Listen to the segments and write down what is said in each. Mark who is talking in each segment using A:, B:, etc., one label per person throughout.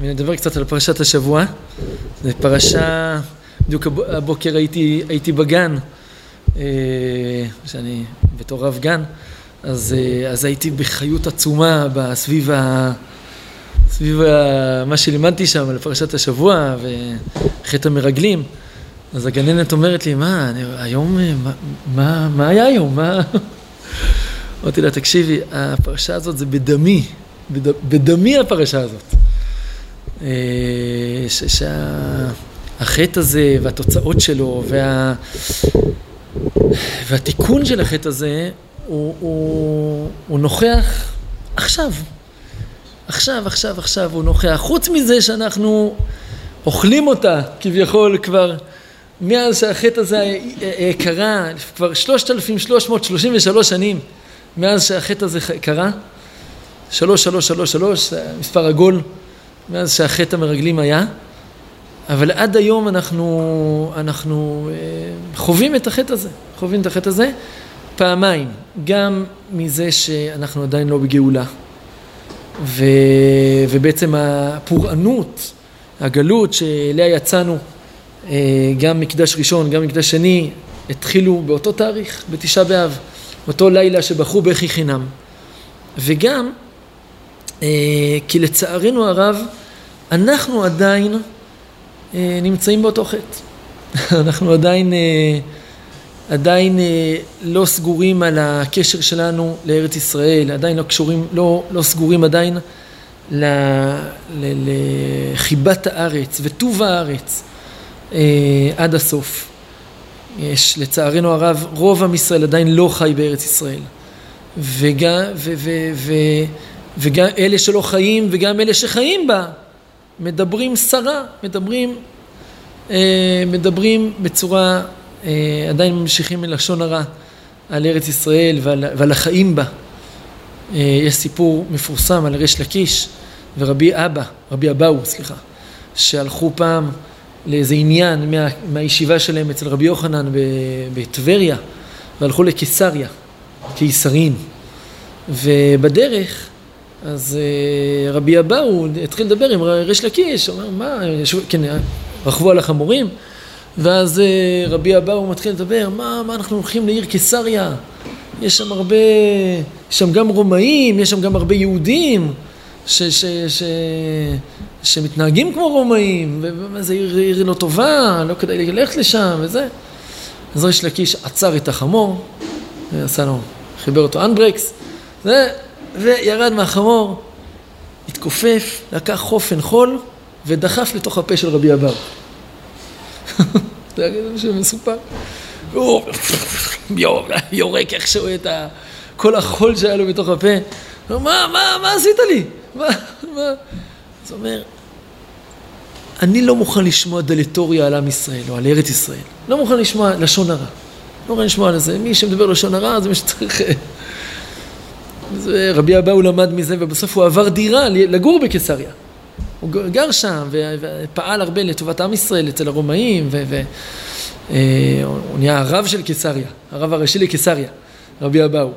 A: ונדבר קצת על פרשת השבוע. זו פרשה, בדיוק הבוקר הייתי, הייתי בגן, אה, שאני בתור רב גן, אז, אה, אז הייתי בחיות עצומה סביב, ה, סביב מה שלימדתי שם על פרשת השבוע וחטא המרגלים. אז הגננת אומרת לי, מה, אני, היום, מה, מה, מה היה היום? מה... אמרתי לה, תקשיבי, הפרשה הזאת זה בדמי, בד, בדמי הפרשה הזאת. אה, שהחטא הזה והתוצאות שלו וה, והתיקון של החטא הזה הוא, הוא, הוא נוכח עכשיו. עכשיו, עכשיו, עכשיו הוא נוכח. חוץ מזה שאנחנו אוכלים אותה כביכול כבר מאז שהחטא הזה קרה, כבר 3,333 שנים מאז שהחטא הזה קרה, 3333, מספר עגול, מאז שהחטא המרגלים היה, אבל עד היום אנחנו, אנחנו אה, חווים את החטא הזה, חווים את החטא הזה. פעמיים, גם מזה שאנחנו עדיין לא בגאולה, ו, ובעצם הפורענות, הגלות שאליה יצאנו, אה, גם מקדש ראשון, גם מקדש שני, התחילו באותו תאריך, בתשעה באב, אותו לילה שבחרו בכי חינם. וגם אה, כי לצערנו הרב, אנחנו עדיין אה, נמצאים באותו חטא. אנחנו עדיין, עדיין לא סגורים על הקשר שלנו לארץ ישראל, עדיין לא קשורים, לא, לא סגורים עדיין לחיבת הארץ וטוב הארץ. אה, עד הסוף. יש לצערנו הרב, רוב עם ישראל עדיין לא חי בארץ ישראל. וגם, ו, ו, ו, וגם אלה שלא חיים וגם אלה שחיים בה מדברים סרה, מדברים, אה, מדברים בצורה, אה, עדיין ממשיכים מלשון הרע על ארץ ישראל ועל, ועל החיים בה. אה, יש סיפור מפורסם על ריש לקיש ורבי אבא, רבי אבאו, סליחה, שהלכו פעם לאיזה עניין מה, מהישיבה שלהם אצל רבי יוחנן בטבריה והלכו לקיסריה, קיסרין. ובדרך, אז אה, רבי אבאו התחיל לדבר עם ריש לקיש, הוא אומר, מה, כן, רכבו על החמורים, ואז אה, רבי אבאו מתחיל לדבר, מה, מה אנחנו הולכים לעיר קיסריה? יש שם הרבה, יש שם גם רומאים, יש שם גם הרבה יהודים. ש, ש, ש, שמתנהגים כמו רומאים, וזה עיר, עיר לא טובה, לא כדאי ללכת לשם וזה. אז ריש לקיש עצר את החמור, ועשה לו, חיבר אותו אנברקס, ו, וירד מהחמור, התכופף, לקח חופן חול ודחף לתוך הפה של רבי אבר. זה היה משהו מסופר. והוא יורק איכשהו את כל החול שהיה לו בתוך הפה. מה, מה, מה עשית לי? מה, מה? אז הוא אומר, אני לא מוכן לשמוע דלטוריה על עם ישראל או על ארץ ישראל. לא מוכן לשמוע לשון הרע. לא מוכן לשמוע על זה. מי שמדבר לשון הרע זה מי שצריך... רבי אבאו למד מזה ובסוף הוא עבר דירה לגור בקיסריה. הוא גר שם ופעל הרבה לטובת עם ישראל אצל הרומאים והוא אה, נהיה הרב של קיסריה, הרב הראשי לקיסריה, רבי אבאו.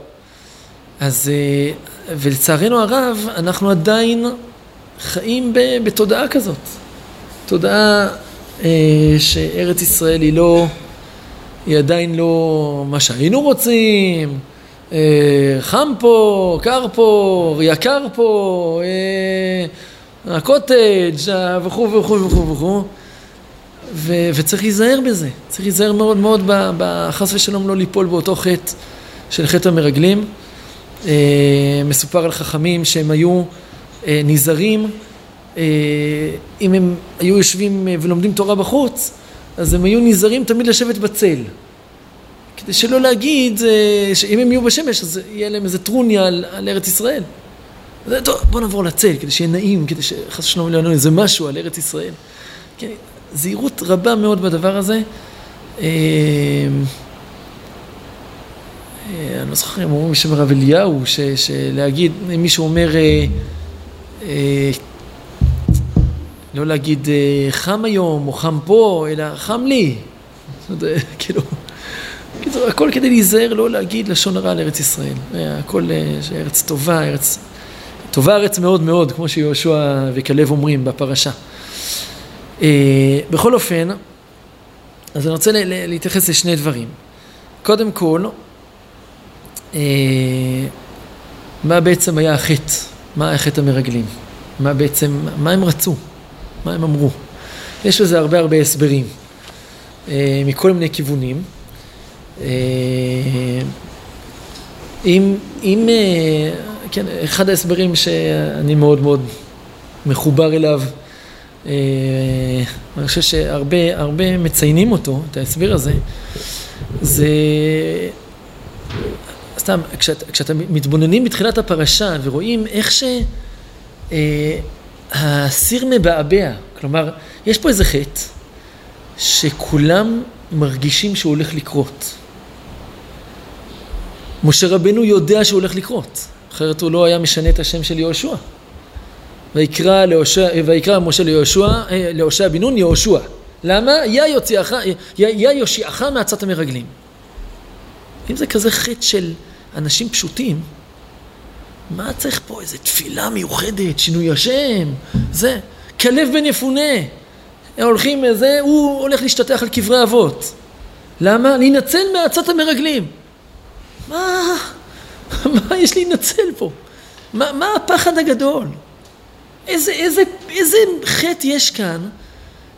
A: אז אה, ולצערנו הרב, אנחנו עדיין חיים בתודעה כזאת. תודעה אה, שארץ ישראל היא לא, היא עדיין לא מה שהיינו רוצים, אה, חם פה, קר פה, יקר פה, אה, הקוטג' וכו' וכו' וכו' וכו'. ו- וצריך להיזהר בזה, צריך להיזהר מאוד מאוד, חס ושלום לא ליפול באותו חטא של חטא המרגלים. אה, מסופר על חכמים שהם היו אה, נזהרים, אה, אם הם היו יושבים ולומדים תורה בחוץ, אז הם היו נזהרים תמיד לשבת בצל. כדי שלא להגיד שאם הם יהיו בשמש אז יהיה להם איזה טרוניה על, על ארץ ישראל. אז טוב, בוא נעבור לצל, כדי שיהיה נעים, כדי שחס ושלום לא יהיה איזה משהו על ארץ ישראל. כן, זהירות רבה מאוד בדבר הזה. אה, אני לא זוכר אם אומרים בשם הרב אליהו, שלהגיד, אם מישהו אומר, אה, אה, לא להגיד חם היום או חם פה, אלא חם לי. זאת אומרת, כאילו, כאילו, הכל כדי להיזהר, לא להגיד לשון הרע על ארץ ישראל. הכל ארץ טובה, ארץ טובה הארץ מאוד מאוד, כמו שיהושע וכלב אומרים בפרשה. בכל אופן, אז אני רוצה להתייחס לשני דברים. קודם כל, מה בעצם היה החטא? מה היה חטא המרגלים? מה בעצם, מה הם רצו? מה הם אמרו? יש לזה הרבה הרבה הסברים, אה, מכל מיני כיוונים. אם, אם, כן, אחד ההסברים שאני מאוד מאוד מחובר אליו, אני חושב שהרבה מציינים אותו, את ההסבר הזה, זה סתם, כשאת, כשאתם מתבוננים בתחילת הפרשה ורואים איך שהסיר אה, מבעבע, כלומר, יש פה איזה חטא שכולם מרגישים שהוא הולך לקרות. משה רבנו יודע שהוא הולך לקרות, אחרת הוא לא היה משנה את השם של יהושע. ויקרא, להושע, ויקרא משה ליהושע, אה, להושע בן נון יהושע. למה? יא יוציאך, יא יושיעך מעצת המרגלים. אם זה כזה חטא של אנשים פשוטים, מה צריך פה איזה תפילה מיוחדת, שינוי השם, זה. כלב בן יפונה, הולכים, זה, הוא הולך להשתטח על קברי אבות. למה? להינצל מעצת המרגלים. מה, מה יש להינצל פה? מה, מה הפחד הגדול? איזה, איזה, איזה חטא יש כאן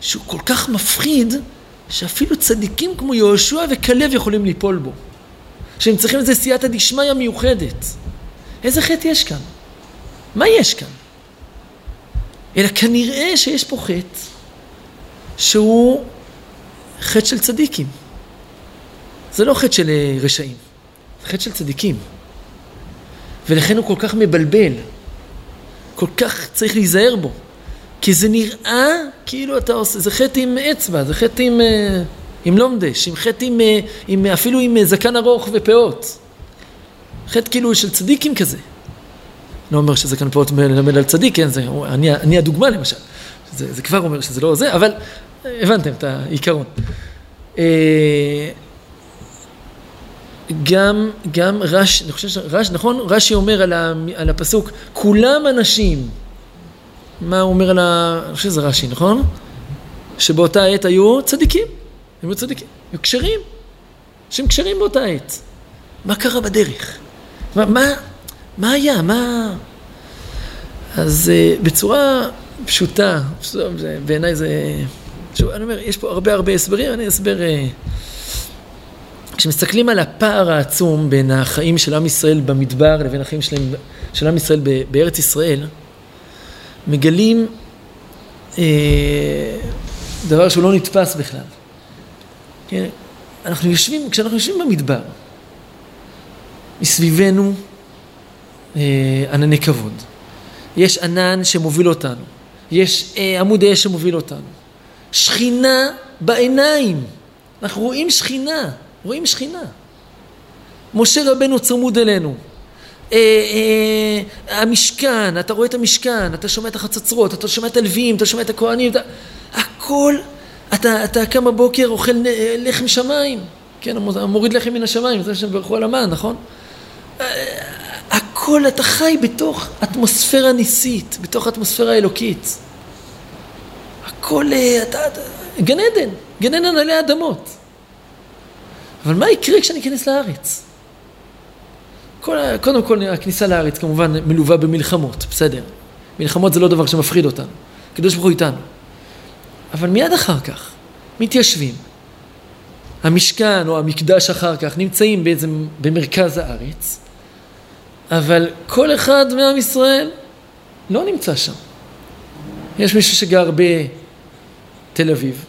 A: שהוא כל כך מפחיד שאפילו צדיקים כמו יהושע וכלב יכולים ליפול בו. שהם צריכים איזה סייעתא דשמיא מיוחדת. איזה חטא יש כאן? מה יש כאן? אלא כנראה שיש פה חטא שהוא חטא של צדיקים. זה לא חטא של אה, רשעים, זה חטא של צדיקים. ולכן הוא כל כך מבלבל, כל כך צריך להיזהר בו. כי זה נראה כאילו אתה עושה, זה חטא עם אצבע, זה חטא עם... אה, עם לומדש, עם חטא עם, אה, עם, אפילו עם אה, זקן ארוך ופאות. חטא כאילו של צדיקים כזה. לא אומר שזקן פאות מלמד על צדיק, כן, זה, אני, אני הדוגמה למשל. זה, זה כבר אומר שזה לא זה, אבל הבנתם את העיקרון. אה, גם, גם רש, אני חושב שרש, נכון? רש"י אומר על, ה, על הפסוק, כולם אנשים. מה הוא אומר על ה... אני חושב שזה רש"י, נכון? שבאותה עת היו צדיקים. הם היו צדיקים, היו כשרים, שהם כשרים באותה עת. מה קרה בדרך? מה, מה, מה היה? מה... אז uh, בצורה פשוטה, בעיניי זה... שוב, אני אומר, יש פה הרבה הרבה הסברים, אני אסבר... Uh, כשמסתכלים על הפער העצום בין החיים של עם ישראל במדבר לבין החיים שלהם, של עם ישראל בארץ ישראל, מגלים אה, דבר שהוא לא נתפס בכלל. כן? אנחנו יושבים, כשאנחנו יושבים במדבר, מסביבנו אה, ענני כבוד. יש ענן שמוביל אותנו, יש אה, עמוד אש שמוביל אותנו. שכינה בעיניים, אנחנו רואים שכינה, רואים שכינה. משה רבנו צמוד אלינו. אה, אה, המשכן, אתה רואה את המשכן, אתה שומע את החצוצרות, אתה שומע את הלווים, אתה שומע את הכהנים, אתה... הכל אתה, אתה קם בבוקר, אוכל לחם שמיים, כן, מוריד לחם מן השמיים, זה שהם ברכו על המן, נכון? הכל, אתה חי בתוך אטמוספירה ניסית, בתוך אטמוספירה אלוקית. הכל, אתה, אתה, גן עדן, גן עדן עלי אדמות. אבל מה יקרה כשאני אכנס לארץ? כל, קודם כל, הכניסה לארץ כמובן מלווה במלחמות, בסדר. מלחמות זה לא דבר שמפחיד אותנו. הקדוש ברוך הוא איתנו. אבל מיד אחר כך מתיישבים. המשכן או המקדש אחר כך נמצאים באיזה, במרכז הארץ, אבל כל אחד מעם ישראל לא נמצא שם. יש מישהו שגר בתל אביב,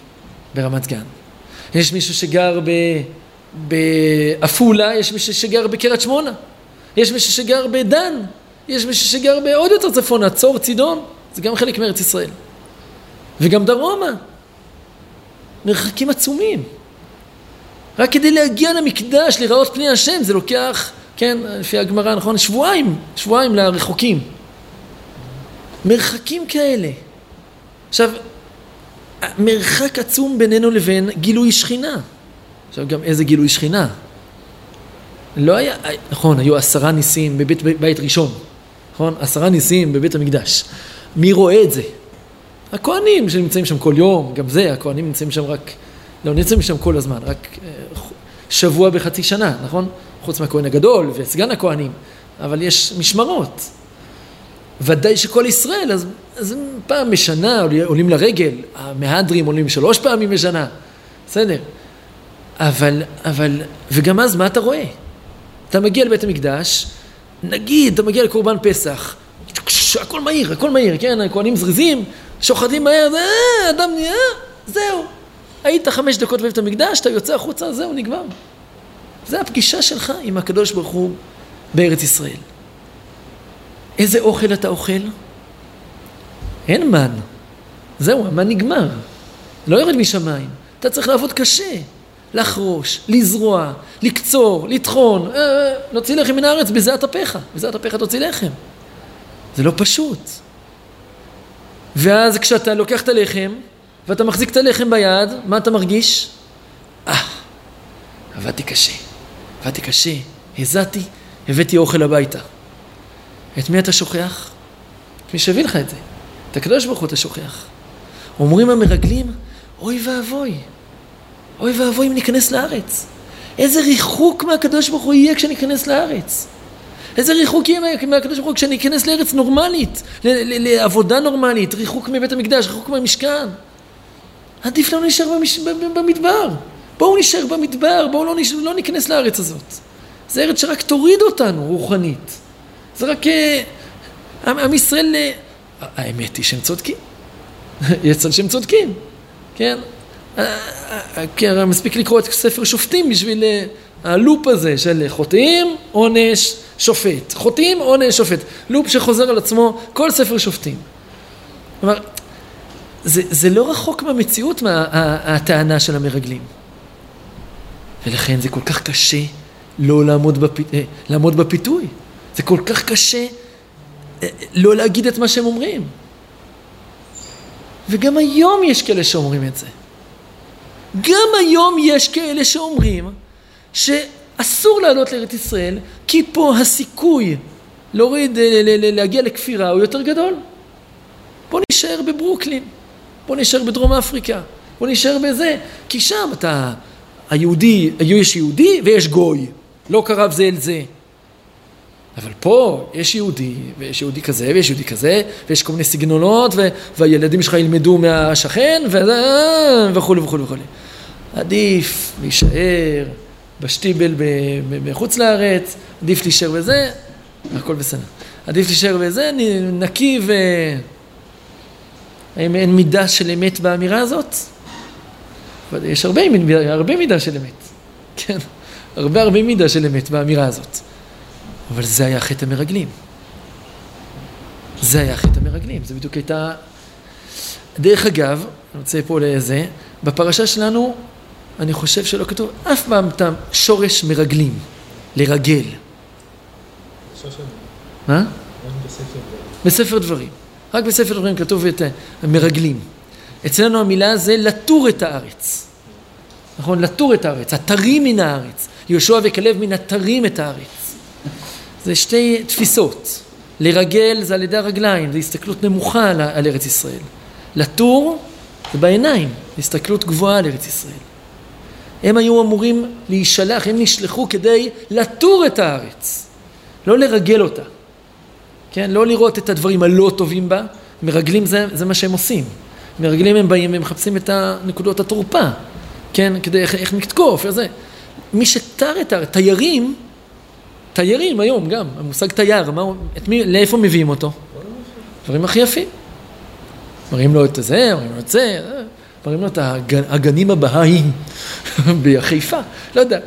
A: ברמת גן. יש מישהו שגר בעפולה, יש מישהו שגר בקריית שמונה. יש מישהו שגר בדן. יש מישהו שגר בעוד יותר צפונה, צור, צידון. זה גם חלק מארץ ישראל. וגם דרומה. מרחקים עצומים. רק כדי להגיע למקדש, לראות פני השם, זה לוקח, כן, לפי הגמרא, נכון? שבועיים, שבועיים לרחוקים. מרחקים כאלה. עכשיו, מרחק עצום בינינו לבין גילוי שכינה. עכשיו, גם איזה גילוי שכינה? לא היה, נכון, היו עשרה ניסים בבית בית ראשון, נכון? עשרה ניסים בבית המקדש. מי רואה את זה? הכוהנים שנמצאים שם כל יום, גם זה, הכוהנים נמצאים שם רק, לא נמצאים שם כל הזמן, רק אה, שבוע בחצי שנה, נכון? חוץ מהכהן הגדול וסגן הכהנים, אבל יש משמרות. ודאי שכל ישראל, אז, אז פעם בשנה עולים לרגל, המהדרים עולים שלוש פעמים בשנה, בסדר. אבל, אבל, וגם אז מה אתה רואה? אתה מגיע לבית המקדש, נגיד, אתה מגיע לקורבן פסח, הכל מהיר, הכל מהיר, כן? הכהנים זריזים, שוחטים מהר, אה, אדם נהיה, זהו. היית חמש דקות בבית המקדש, אתה יוצא החוצה, זהו, נגמר. זה הפגישה שלך עם הקדוש ברוך הוא בארץ ישראל. איזה אוכל אתה אוכל? אין מן. זהו, המן נגמר. לא יורד משמיים. אתה צריך לעבוד קשה. לחרוש, לזרוע, לקצור, לטחון, אה, אה, להוציא לחם מן הארץ, בזיעת אפיך. בזיעת אפיך תוציא לחם. זה לא פשוט. ואז כשאתה לוקח את הלחם, ואתה מחזיק את הלחם ביד, מה אתה מרגיש? אה, עבדתי קשה. עבדתי קשה, הזעתי, הבאתי אוכל הביתה. את מי אתה שוכח? את מי שהביא לך את זה. את הקדוש ברוך הוא אתה שוכח. אומרים המרגלים, אוי ואבוי, אוי ואבוי אם ניכנס לארץ. איזה ריחוק מהקדוש ברוך הוא יהיה כשניכנס לארץ. איזה ריחוק יהיה מהקדוש ברוך הוא כשניכנס לארץ נורמלית, לעבודה נורמלית, ריחוק מבית המקדש, ריחוק מהמשכן. עדיף לנו להישאר במש... במדבר. בואו נשאר במדבר, בואו לא, נש... לא ניכנס לארץ הזאת. זה ארץ שרק תוריד אותנו רוחנית. זה רק... אה, עם ישראל... אה, האמת היא שהם צודקים. יצא שהם צודקים, כן? אה, כן, מספיק לקרוא את ספר שופטים בשביל הלופ הזה של חוטאים, עונש, שופט. חוטאים, עונש, שופט. לופ שחוזר על עצמו כל ספר שופטים. כלומר, זה, זה לא רחוק מהמציאות מהטענה של המרגלים. ולכן זה כל כך קשה לא לעמוד, בפ... אה, לעמוד בפיתוי. זה כל כך קשה אה, לא להגיד את מה שהם אומרים. וגם היום יש כאלה שאומרים את זה. גם היום יש כאלה שאומרים שאסור לעלות לארץ ישראל כי פה הסיכוי להוריד, אה, להגיע לכפירה הוא יותר גדול. בוא נשאר בברוקלין, בוא נשאר בדרום אפריקה, בוא נשאר בזה, כי שם אתה היהודי, יש יהודי ויש גוי, לא קרב זה אל זה. אבל פה יש יהודי, ויש יהודי כזה, ויש יהודי כזה, ויש כל מיני סגנונות, ו- והילדים שלך ילמדו מהשכן, וכולי וכולי וכולי. עדיף להישאר בשטיבל בחוץ לארץ, עדיף להישאר בזה, הכל בסדר. עדיף להישאר בזה, נקי ו... האם אין מידה של אמת באמירה הזאת? יש הרבה, הרבה מידה של אמת, כן, הרבה הרבה מידה של אמת באמירה הזאת. אבל זה היה חטא המרגלים. זה היה חטא המרגלים, זה בדיוק הייתה... דרך אגב, אני רוצה פה לזה, בפרשה שלנו, אני חושב שלא כתוב אף פעם את שורש מרגלים, לרגל. מה? בספר דברים. רק בספר דברים כתוב את המרגלים. אצלנו המילה זה לטור את הארץ. נכון? לטור את הארץ, התרים מן הארץ. יהושע וכלב מן התרים את הארץ. זה שתי תפיסות. לרגל זה על ידי הרגליים, זה הסתכלות נמוכה על, על ארץ ישראל. לטור זה בעיניים, הסתכלות גבוהה על ארץ ישראל. הם היו אמורים להישלח, הם נשלחו כדי לטור את הארץ, לא לרגל אותה. כן? לא לראות את הדברים הלא טובים בה, מרגלים זה, זה מה שהם עושים. מרגלים הם באים ומחפשים את נקודות התורפה, כן? כדי איך, איך נתקוף, זה. מי שתר את הארץ, תיירים, תיירים היום גם, המושג תייר, מה, את מי, לאיפה מביאים אותו? דברים הכי יפים. מראים לו את זה, מראים לו את זה, מראים לו את הגנ, הגנים הבהאיים בחיפה, לא יודע,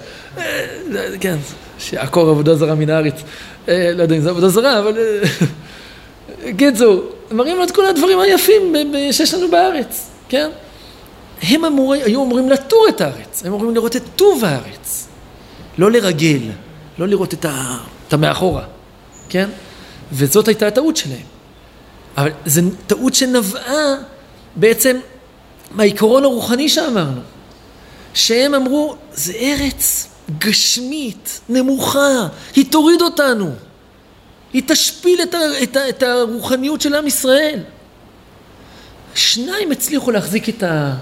A: כן, שיעקור עבודה זרה מן הארץ, אה, לא יודע אם זו עבודה זרה, אבל קיצור, מראים לו את כל הדברים היפים שיש לנו בארץ, כן? הם אמור, היו אמורים לטור את הארץ, הם אמורים לראות את טוב הארץ, לא לרגל, לא לראות את, ה, את המאחורה, כן? וזאת הייתה הטעות שלהם. אבל זו טעות שנבעה בעצם מהעיקרון הרוחני שאמרנו, שהם אמרו, זה ארץ גשמית, נמוכה, היא תוריד אותנו. היא תשפיל את, ה, את, ה, את הרוחניות של עם ישראל. שניים הצליחו להחזיק את, ה,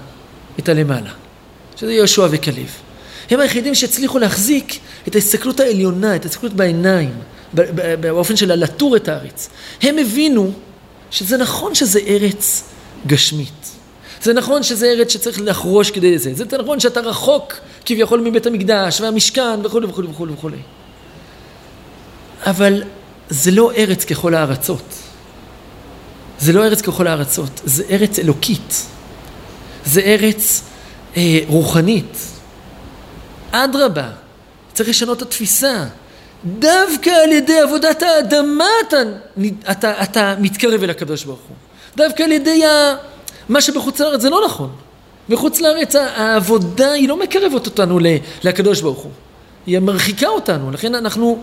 A: את הלמעלה, שזה יהושע וכליב. הם היחידים שהצליחו להחזיק את ההסתכלות העליונה, את ההסתכלות בעיניים, באופן של הלטור את הארץ. הם הבינו שזה נכון שזה ארץ גשמית. זה נכון שזה ארץ שצריך לחרוש כדי זה. זה נכון שאתה רחוק כביכול מבית המקדש והמשכן וכולי וכולי וכולי וכולי. אבל זה לא ארץ ככל הארצות. זה לא ארץ ככל הארצות, זה ארץ אלוקית. זה ארץ אה, רוחנית. אדרבה, צריך לשנות את התפיסה. דווקא על ידי עבודת האדמה אתה, אתה, אתה מתקרב אל הקדוש ברוך הוא. דווקא על ידי ה... מה שבחוץ לארץ זה לא נכון. בחוץ לארץ העבודה היא לא מקרבת אותנו לקדוש ברוך הוא. היא מרחיקה אותנו. לכן אנחנו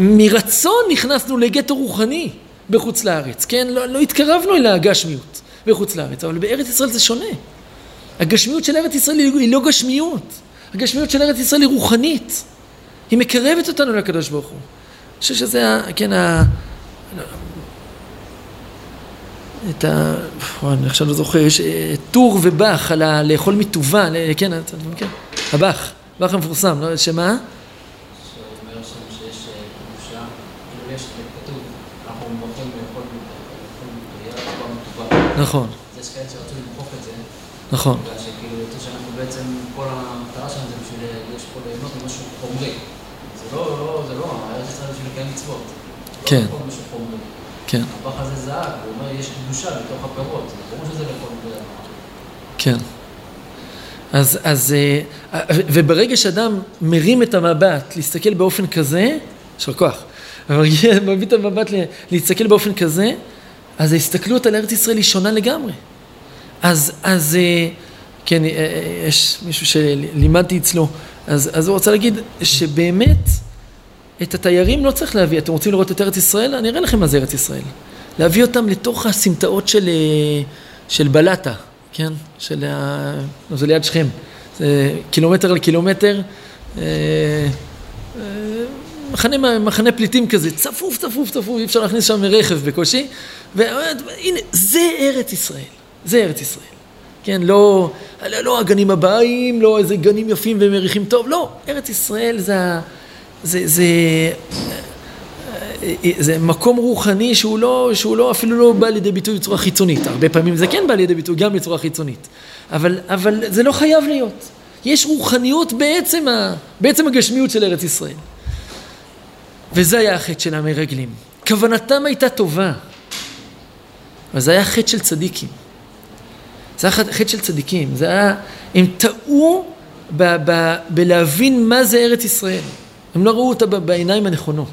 A: מרצון נכנסנו לגטו רוחני בחוץ לארץ, כן? לא, לא התקרבנו אל הגשמיות בחוץ לארץ, אבל בארץ ישראל זה שונה. הגשמיות של ארץ ישראל היא לא גשמיות. הגשמיות של ארץ ישראל היא רוחנית. היא מקרבת אותנו לקדוש ברוך הוא. אני חושב שזה, כן, ה... את ה... אני עכשיו לא זוכר, יש אה, טור ובח על ה... לאכול מטובה, כן, מכיר? הבח, הבח המפורסם, לא, שמה? נכון.
B: יש כאלה שרצו למחוק את זה.
A: נכון.
B: בגלל שכאילו יוצא שאנחנו בעצם, כל המטרה שלנו זה בשביל יש פה ליהנות ממשהו חומרי. זה לא, לא, זה לא, הארץ ישראל בשביל לקיים מצוות.
A: כן. כן.
B: הפח הזה זהב, הוא אומר, יש קדושה בתוך הפירות. זה ברור שזה לאכול מטויח.
A: כן. אז, אז, אה, וברגע שאדם מרים את המבט להסתכל באופן כזה, יישר כוח, מביא את המבט להסתכל באופן כזה, אז ההסתכלות על ארץ ישראל היא שונה לגמרי. אז, אז אה, כן, אה, אה, יש מישהו שלימדתי אצלו, אז, אז הוא רוצה להגיד שבאמת את התיירים לא צריך להביא, אתם רוצים לראות את ארץ ישראל? אני אראה לכם מה זה ארץ ישראל. להביא אותם לתוך הסמטאות של, של בלטה, כן? של ה... לא, זה ליד שכם. זה קילומטר על קילומטר. מחנה, מחנה פליטים כזה, צפוף, צפוף, צפוף, אי אפשר להכניס שם רכב בקושי. והנה, זה ארץ ישראל, זה ארץ ישראל. כן, לא, לא הגנים הבאים, לא איזה גנים יפים ומריחים טוב, לא, ארץ ישראל זה, זה, זה, זה מקום רוחני שהוא לא, שהוא לא, אפילו לא בא לידי ביטוי בצורה חיצונית. הרבה פעמים זה כן בא לידי ביטוי גם בצורה חיצונית. אבל, אבל זה לא חייב להיות. יש רוחניות בעצם, ה, בעצם הגשמיות של ארץ ישראל. וזה היה החטא של המרגלים. כוונתם הייתה טובה, אבל זה היה חטא של צדיקים. זה היה חטא של צדיקים, זה היה, הם טעו ב, ב, בלהבין מה זה ארץ ישראל. הם לא ראו אותה בעיניים הנכונות.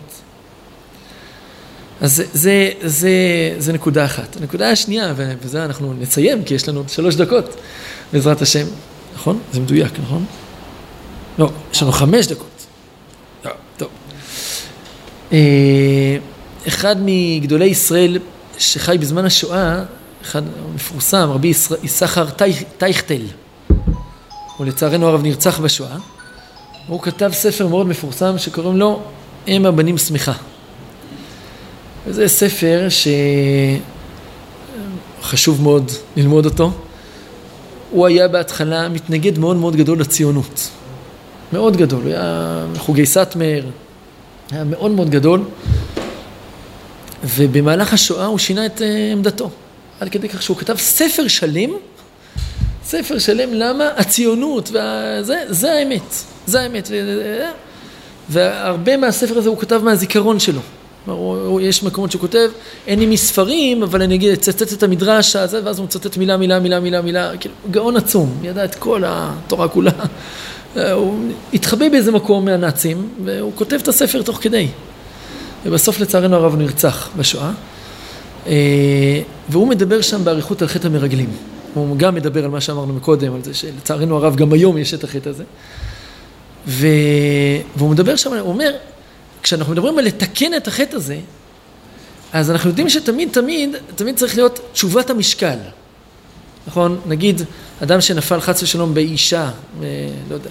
A: אז זה, זה, זה, זה נקודה אחת. הנקודה השנייה, ובזה אנחנו נסיים, כי יש לנו עוד שלוש דקות, בעזרת השם. נכון? זה מדויק, נכון? לא, יש לנו חמש דקות. אה, אחד מגדולי ישראל שחי בזמן השואה, אחד מפורסם, רבי יששכר טייכטל, הוא לצערנו הרב נרצח בשואה, הוא כתב ספר מאוד מפורסם שקוראים לו אם הבנים שמחה. וזה ספר שחשוב מאוד ללמוד אותו. הוא היה בהתחלה מתנגד מאוד מאוד גדול לציונות. מאוד גדול, הוא היה חוגי סאטמר, היה מאוד מאוד גדול, ובמהלך השואה הוא שינה את אה, עמדתו, עד כדי כך שהוא כתב ספר שלם, ספר שלם למה הציונות, וזה, זה האמת, זה האמת. והרבה מהספר הזה הוא כתב מהזיכרון שלו. יש מקומות שהוא כותב, אין לי מספרים, אבל אני אגיד, אצטט את המדרש הזה, ואז הוא מצטט מילה, מילה, מילה, מילה, מילה, כאילו, גאון עצום, ידע את כל התורה כולה. הוא התחבא באיזה מקום מהנאצים, והוא כותב את הספר תוך כדי. ובסוף לצערנו הרב הוא נרצח בשואה. אה, והוא מדבר שם באריכות על חטא המרגלים. הוא גם מדבר על מה שאמרנו מקודם, על זה שלצערנו הרב גם היום יש את החטא הזה. ו... והוא מדבר שם, הוא אומר, כשאנחנו מדברים על לתקן את החטא הזה, אז אנחנו יודעים שתמיד, תמיד, תמיד צריך להיות תשובת המשקל. נכון? נגיד, אדם שנפל חס ושלום באישה, אה, לא יודע,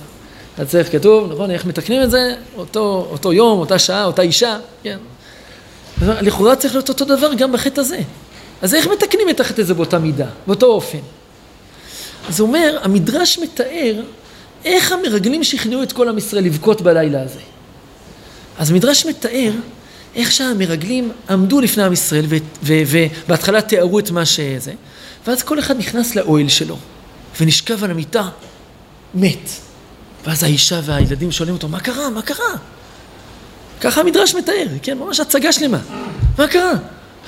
A: אז צריך כתוב, נכון, איך מתקנים את זה? אותו, אותו יום, אותה שעה, אותה אישה, כן. לכאורה צריך להיות אותו דבר גם בחטא הזה. אז איך מתקנים את החטא הזה באותה מידה, באותו אופן? אז הוא אומר, המדרש מתאר איך המרגלים שכנעו את כל עם ישראל לבכות בלילה הזה. אז המדרש מתאר איך שהמרגלים עמדו לפני עם ישראל ובהתחלה תיארו את מה שזה, ואז כל אחד נכנס לאוהל שלו ונשכב על המיטה, מת. ואז האישה והילדים שואלים אותו, מה קרה? מה קרה? ככה המדרש מתאר, כן? ממש הצגה שלמה. מה קרה?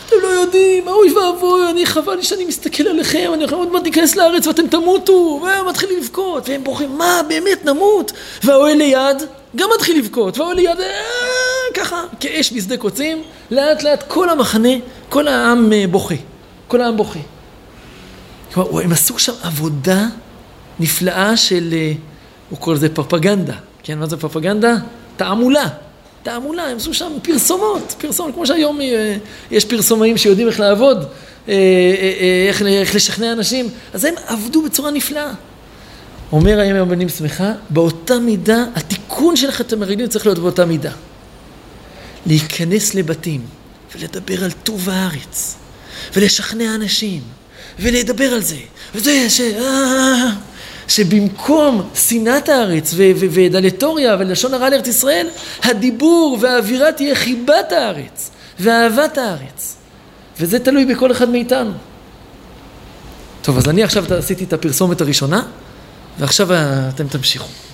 A: אתם לא יודעים, אוי ואבוי, אני חבל לי שאני מסתכל עליכם, אני עוד מעט ניכנס לארץ ואתם תמותו, והם מתחילים לבכות, והם בוכים, מה, באמת, נמות? והאוהל ליד גם מתחיל לבכות, והאוהל ליד, אה, ככה, כאש בשדה קוצים, לאט לאט כל המחנה, כל העם אה, בוכה, כל העם בוכה. כלומר, הם עשו שם עבודה נפלאה של, אה, הוא קורא לזה פרפגנדה, כן, מה זה פרפגנדה? תעמולה. תעמולה, הם עשו שם פרסומות, פרסומות, כמו שהיום אה, יש פרסומאים שיודעים איך לעבוד, אה, אה, איך, איך לשכנע אנשים, אז הם עבדו בצורה נפלאה. אומר הימים הבנים שמחה, באותה מידה, התיקון של חטא המרגלים צריך להיות באותה מידה. להיכנס לבתים ולדבר על טוב הארץ, ולשכנע אנשים, ולדבר על זה, וזה ש... שבמקום שנאת הארץ ודלטוריה ולשון הרע לארץ ישראל, הדיבור והאווירה תהיה חיבת הארץ ואהבת הארץ. וזה תלוי בכל אחד מאיתנו. טוב, אז אני עכשיו עשיתי את הפרסומת הראשונה, ועכשיו אתם תמשיכו.